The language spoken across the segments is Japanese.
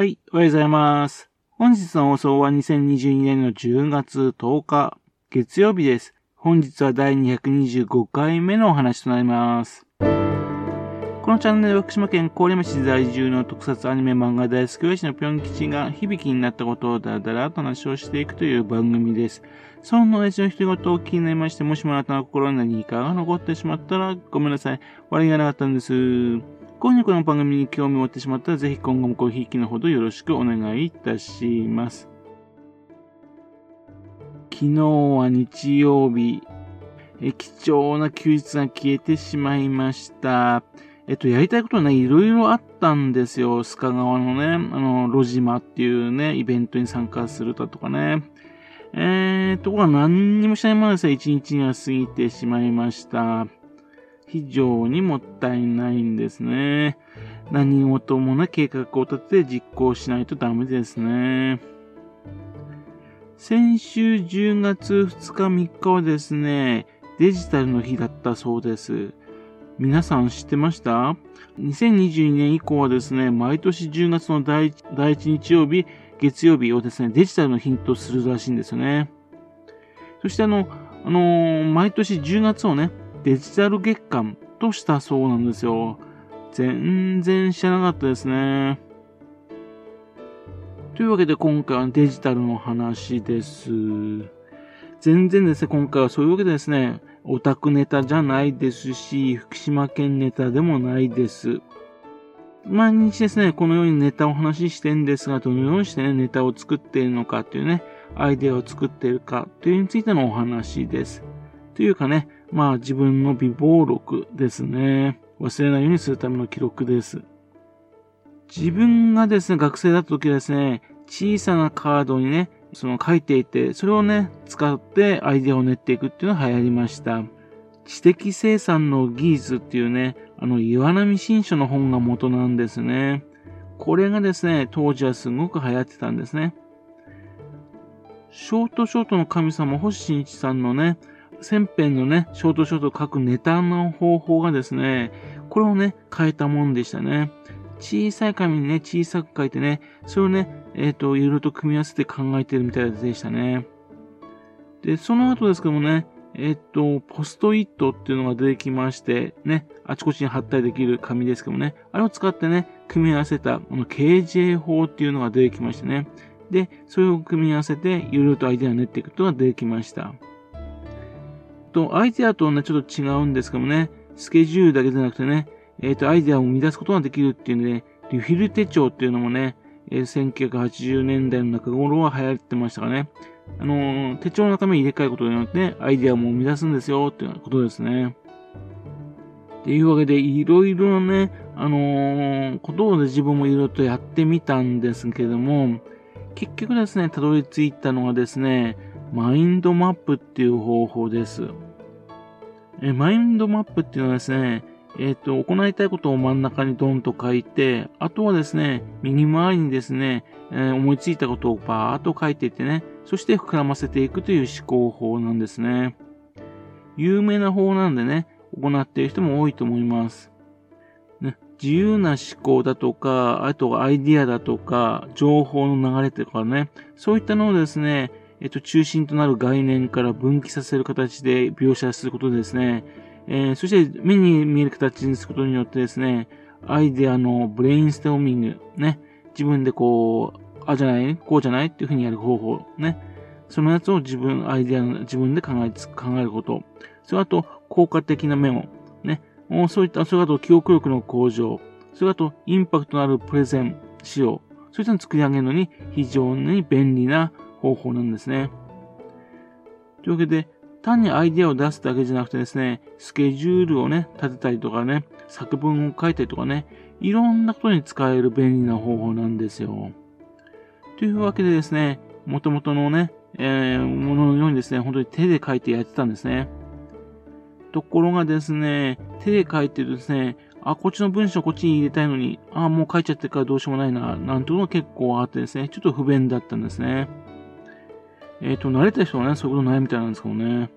はい、おはようございます。本日の放送は2022年の10月10日、月曜日です。本日は第225回目のお話となります。このチャンネルは福島県郡山市在住の特撮アニメ漫画大好き親父のぴょん吉が響きになったことをだらだらと話をしていくという番組です。その親父の一言を気になりまして、もしもあなたの心に何かが残ってしまったらごめんなさい。悪いがなかったんです。今夜この番組に興味を持ってしまったら、ぜひ今後もごひいきのほどよろしくお願いいたします。昨日は日曜日、え貴重な休日が消えてしまいました。えっと、やりたいことはね、いろいろあったんですよ。須賀川のね、あの、路島っていうね、イベントに参加するだとかね。えー、ところが何にもしないままですね、一日が過ぎてしまいました。非常にもったいないんですね。何事もな計画を立てて実行しないとダメですね。先週10月2日3日はですね、デジタルの日だったそうです。皆さん知ってました ?2022 年以降はですね、毎年10月の第1日曜日、月曜日をですね、デジタルの日とするらしいんですよね。そしてあの、あのー毎年10月をね、デジタル月間としたそうなんですよ。全然知らなかったですね。というわけで今回はデジタルの話です。全然ですね、今回はそういうわけでですね、オタクネタじゃないですし、福島県ネタでもないです。毎日ですね、このようにネタを話ししてんですが、どのようにしてね、ネタを作っているのかっていうね、アイデアを作っているかというについてのお話です。というかね、まあ自分の備忘録ですね。忘れないようにするための記録です。自分がですね、学生だった時はですね、小さなカードにね、その書いていて、それをね、使ってアイデアを練っていくっていうのが流行りました。知的生産の技術っていうね、あの岩波新書の本が元なんですね。これがですね、当時はすごく流行ってたんですね。ショートショートの神様星新一さんのね、千編のね、ショートショート書くネタの方法がですね、これをね、変えたもんでしたね。小さい紙にね、小さく書いてね、それをね、えっ、と、いろいろと組み合わせて考えてるみたいでしたね。で、その後ですけどもね、えっ、と、ポストイットっていうのが出てきまして、ね、あちこちに貼ったりできる紙ですけどもね、あれを使ってね、組み合わせた、この KJ 法っていうのが出てきましてね。で、それを組み合わせて、いろいろとアイデアを練っていくことが出てきました。と、アイデアとはね、ちょっと違うんですけどもね、スケジュールだけじゃなくてね、えっ、と、アイデアを生み出すことができるっていうので、リフィル手帳っていうのもね、えー1980年代の中頃は流行ってましたからね。あのー手帳の中身入れ替えることによって、アイデアも生み出すんですよ、っていうことですね。っていうわけで、いろいろなね、あのことで自分もいろいろとやってみたんですけども、結局ですね、たどり着いたのがですね、マインドマップっていう方法です。えマインドマップっていうのはですね、えっ、と、行いたいことを真ん中にドンと書いて、あとはですね、右回りにですね、えー思いついたことをバーっと書いていってね、そして膨らませていくという思考法なんですね。有名な方なんでね、行っている人も多いと思います。ね、自由な思考だとか、あとアイディアだとか、情報の流れとかね、そういったのをですね、えっと、中心となる概念から分岐させる形で描写することでですね、えーそして目に見える形にすることによってですね、アイデアのブレインストーミング、ね、自分でこう、あ、じゃないこうじゃないっていうふうにやる方法、ね。そのやつを自分、アイデアの自分で考え、考えること。それあと、効果的なメモ、ね。そういった、それあと、記憶力の向上。それあと、インパクトのあるプレゼン、仕様。そういったのを作り上げるのに非常に便利な方法なんですね。というわけで、単にアイデアを出すだけじゃなくてですね、スケジュールをね、立てたりとかね、作文を書いたりとかね、いろんなことに使える便利な方法なんですよ。というわけでですね、元々のね、えー、もののようにですね、本当に手で書いてやってたんですね。ところがですね、手で書いてるとですね、あ、こっちの文章こっちに入れたいのに、あ、もう書いちゃってるからどうしようもないな、なんていうのが結構あってですね、ちょっと不便だったんですね。えっ、と、慣れた人はね、そういうことないみたいなんですけどね。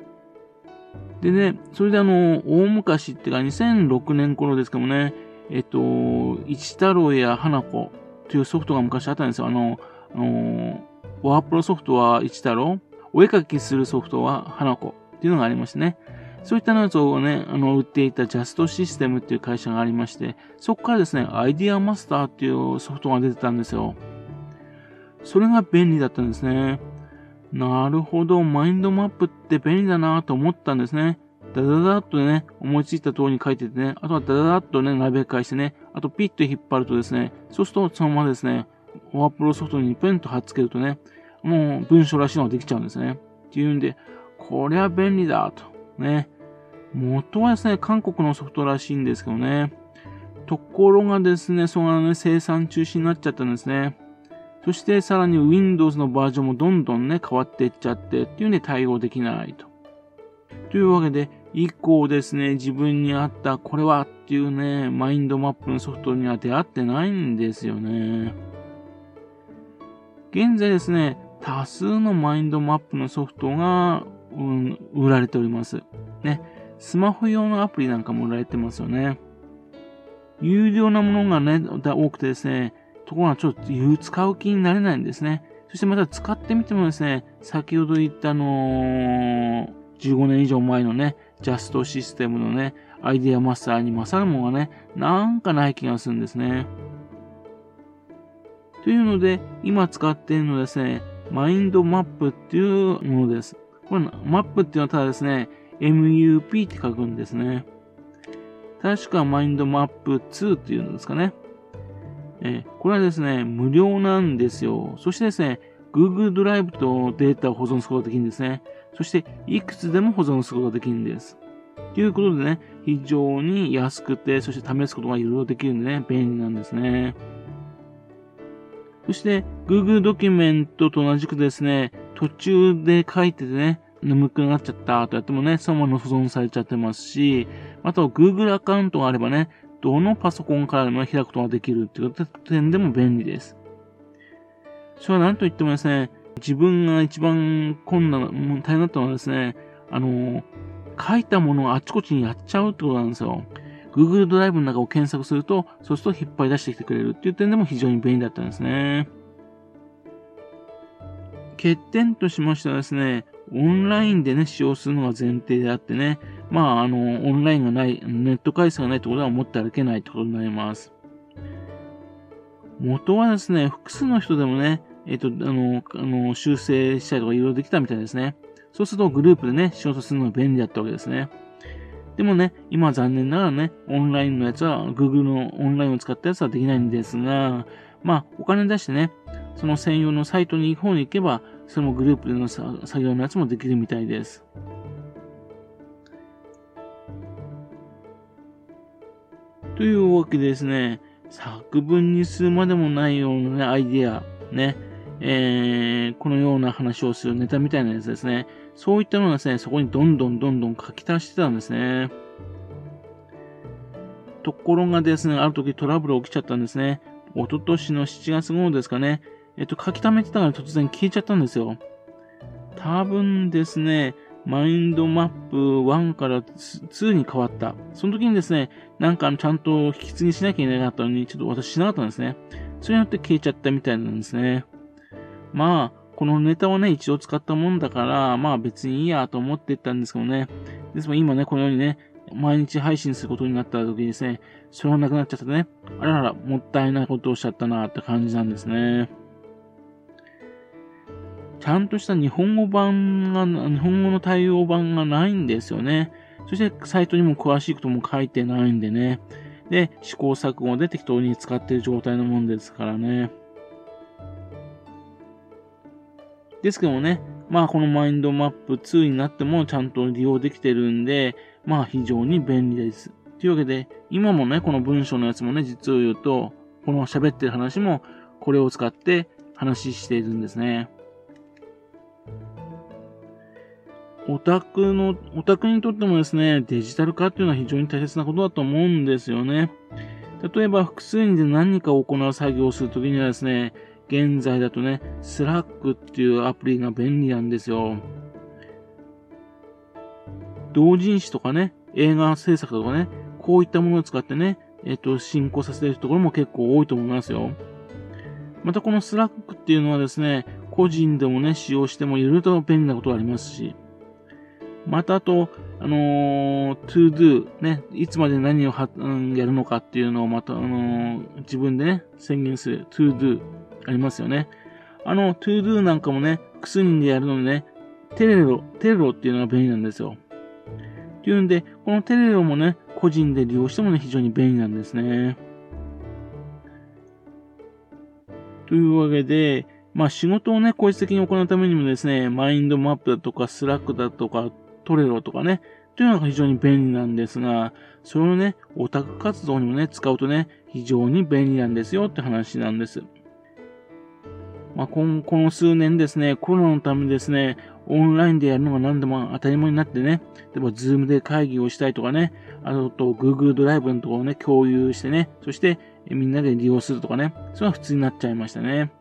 でね、それであの、大昔っていうか2006年頃ですけどもね、えっ、と、一太郎や花子とというソフトが昔あったんですよ。あの、あのワープロソフトは一太郎、お絵かきするソフトは花子っていうのがありましてね。そういったやつをね、あの、売っていたジャストシステムっていう会社がありまして、そこからですね、アイディアマスターっていうソフトが出てたんですよ。それが便利だったんですね。なるほど、マインドマップって便利だなと思ったんですね。ダダダッとね、思いついた通りに書いててね、あとはダダダッとね、鍋返してね、あとピッと引っ張るとですね、そうするとそのままですね、ワープロソフトにペンと貼っつけるとね、もう文章らしいのができちゃうんですね。っていうんで、これは便利だと。ね。元はですね、韓国のソフトらしいんですけどね。ところがですね、そのね、生産中止になっちゃったんですね。そしてさらに Windows のバージョンもどんどんね、変わっていっちゃってっていうんで対応できないと。というわけで、以降ですね、自分に合ったこれはっていうね、マインドマップのソフトには出会ってないんですよね。現在ですね、多数のマインドマップのソフトが、うん、売られております。ね。スマホ用のアプリなんかも売られてますよね。有料なものがね、多くてですね、ところがちょっと使う気になれないんですね。そしてまた使ってみてもですね、先ほど言ったあのー、15年以上前のね、ジャストシステムのね、アイデアマスターに勝るものがね、なんかない気がするんですね。というので、今使っているのはですね、マインドマップっていうものです。これ、マップっていうのはただですね、MUP って書くんですね。確かマインドマップ2っていうんですかね。えこれはですね、無料なんですよ。そしてですね、Google ドライブとデータを保存することができるんですね。そして、いくつでも保存することができるんです。ということでね、非常に安くて、そして試すことがいろいろできるんでね、便利なんですね。そして、Google ドキュメントと同じくですね、途中で書いててね、眠くなっちゃったとやってもね、そのまま保存されちゃってますし、あと Google アカウントがあればね、どのパソコンからでも開くことができるっていう点でも便利です。それは何と言ってもですね、自分が一番困難、大変だったのはですね、あの、書いたものをあちこちにやっちゃうってことなんですよ。Google ドライブの中を検索すると、そうすると引っ張り出してきてくれるっていう点でも非常に便利だったんですね。欠点としましてはですね、オンラインでね、使用するのが前提であってね、まあ、あの、オンラインがない、ネット回線がないってことは思って歩けないってことになります。元はですね、複数の人でもね、えっ、と、あの、あの、修正したりとかいろいろできたみたいですね。そうするとグループでね、仕事するのが便利だったわけですね。でもね、今残念ながらね、オンラインのやつは、Google のオンラインを使ったやつはできないんですが、まあ、お金出してね、その専用のサイトに行く方に行けば、そのグループでの作業のやつもできるみたいです。というわけでですね、作文にするまでもないような、ね、アイディア、ね、えー、このような話をするネタみたいなやつですね。そういったのがですね、そこにどんどんどんどん書き足してたんですね。ところがですね、ある時トラブル起きちゃったんですね。一昨年の7月頃ですかね。えっと、書き溜めてたから突然消えちゃったんですよ。多分ですね、マインドマップ1から2に変わった。その時にですね、なんかちゃんと引き継ぎしなきゃいけなかったのに、ちょっと私しなかったんですね。それによって消えちゃったみたいなんですね。まあ、このネタをね、一度使ったもんだから、まあ別にいいやと思ってたんですけどね。ですも今ね、このようにね、毎日配信することになった時にですね、それがなくなっちゃってね、あらら、もったいないことをしちゃったなって感じなんですね。ちゃんとした日本語版が、日本語の対応版がないんですよね。そしてサイトにも詳しいことも書いてないんでね。で、試行錯誤で適当に使っている状態のもんですからね。ですけどもね、まあこのマインドマップ2になってもちゃんと利用できてるんで、まあ非常に便利です。というわけで、今もね、この文章のやつもね、実を言うと、この喋ってる話もこれを使って話しているんですね。オタクの、オタクにとってもですね、デジタル化っていうのは非常に大切なことだと思うんですよね。例えば複数人で何かを行う作業をするときにはですね、現在だとね、 Slack っていうアプリが便利なんですよ。同人誌とかね、映画制作とかね、こういったものを使ってね、えっ、と、進行させているところも結構多いと思いますよ。またこの Slack っていうのはですね、個人でもね、使用してもいろいろと便利なことがありますし、またあと、あのー、to do ね、いつまで何をは、うん、やるのかっていうのをまた、あのー、自分でね、宣言する to do ありますよね。あの to do なんかもね、複数人でやるのにね、 Trello、Trello っていうのが便利なんですよ。っていうんで、この Trello もね、個人で利用してもね、非常に便利なんですね。というわけで、まあ仕事をね、効率的に行うためにもですね、マインドマップだとか、 Slack だとか、 Trello とかね、というのが非常に便利なんですが、それをね、オタク活動にもね、使うとね、非常に便利なんですよって話なんです。まあ、この数年ですね、コロナのためですね、オンラインでやるのが何でも当たり前になってね、例えば、 Zoom で会議をしたりとかね、あと、Google ドライブのところをね、共有してね、そしてみんなで利用するとかね、それは普通になっちゃいましたね。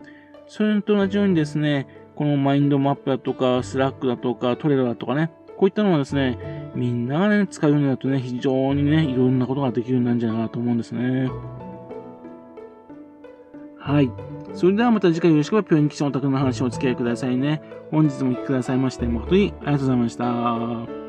それと同じようにですね、このマインドマップだとか、 Slack だとか、 Trello だとかね、こういったのはですね、みんながね、使うようになるとね、非常にね、いろんなことができるようになるんじゃないかなと思うんですね。はい。それではまた次回よろしければ、ピョン吉のお宅の話をお付き合いくださいね。本日もお聴きくださいまして、誠にありがとうございました。